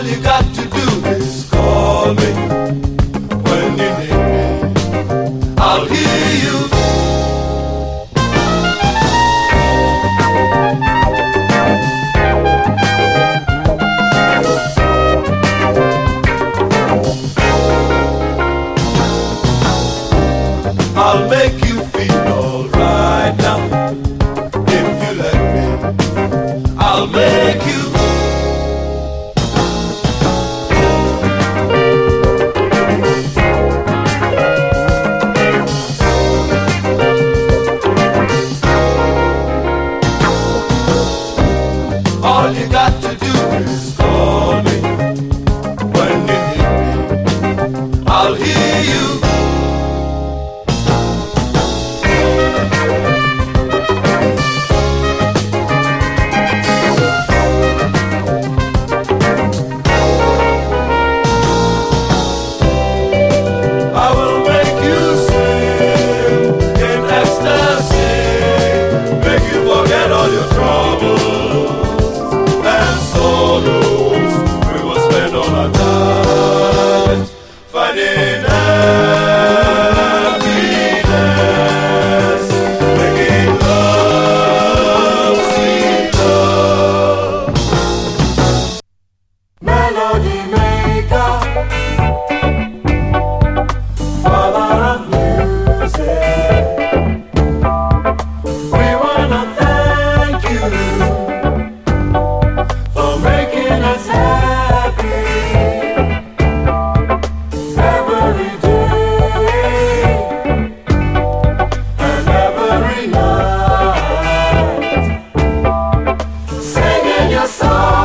All you got to do is call me when you need me. I'll hear you. I'll make you feel alright now. If you let me, I'll make you. All you got to do is call me when you need me. I'll hear you. your soul.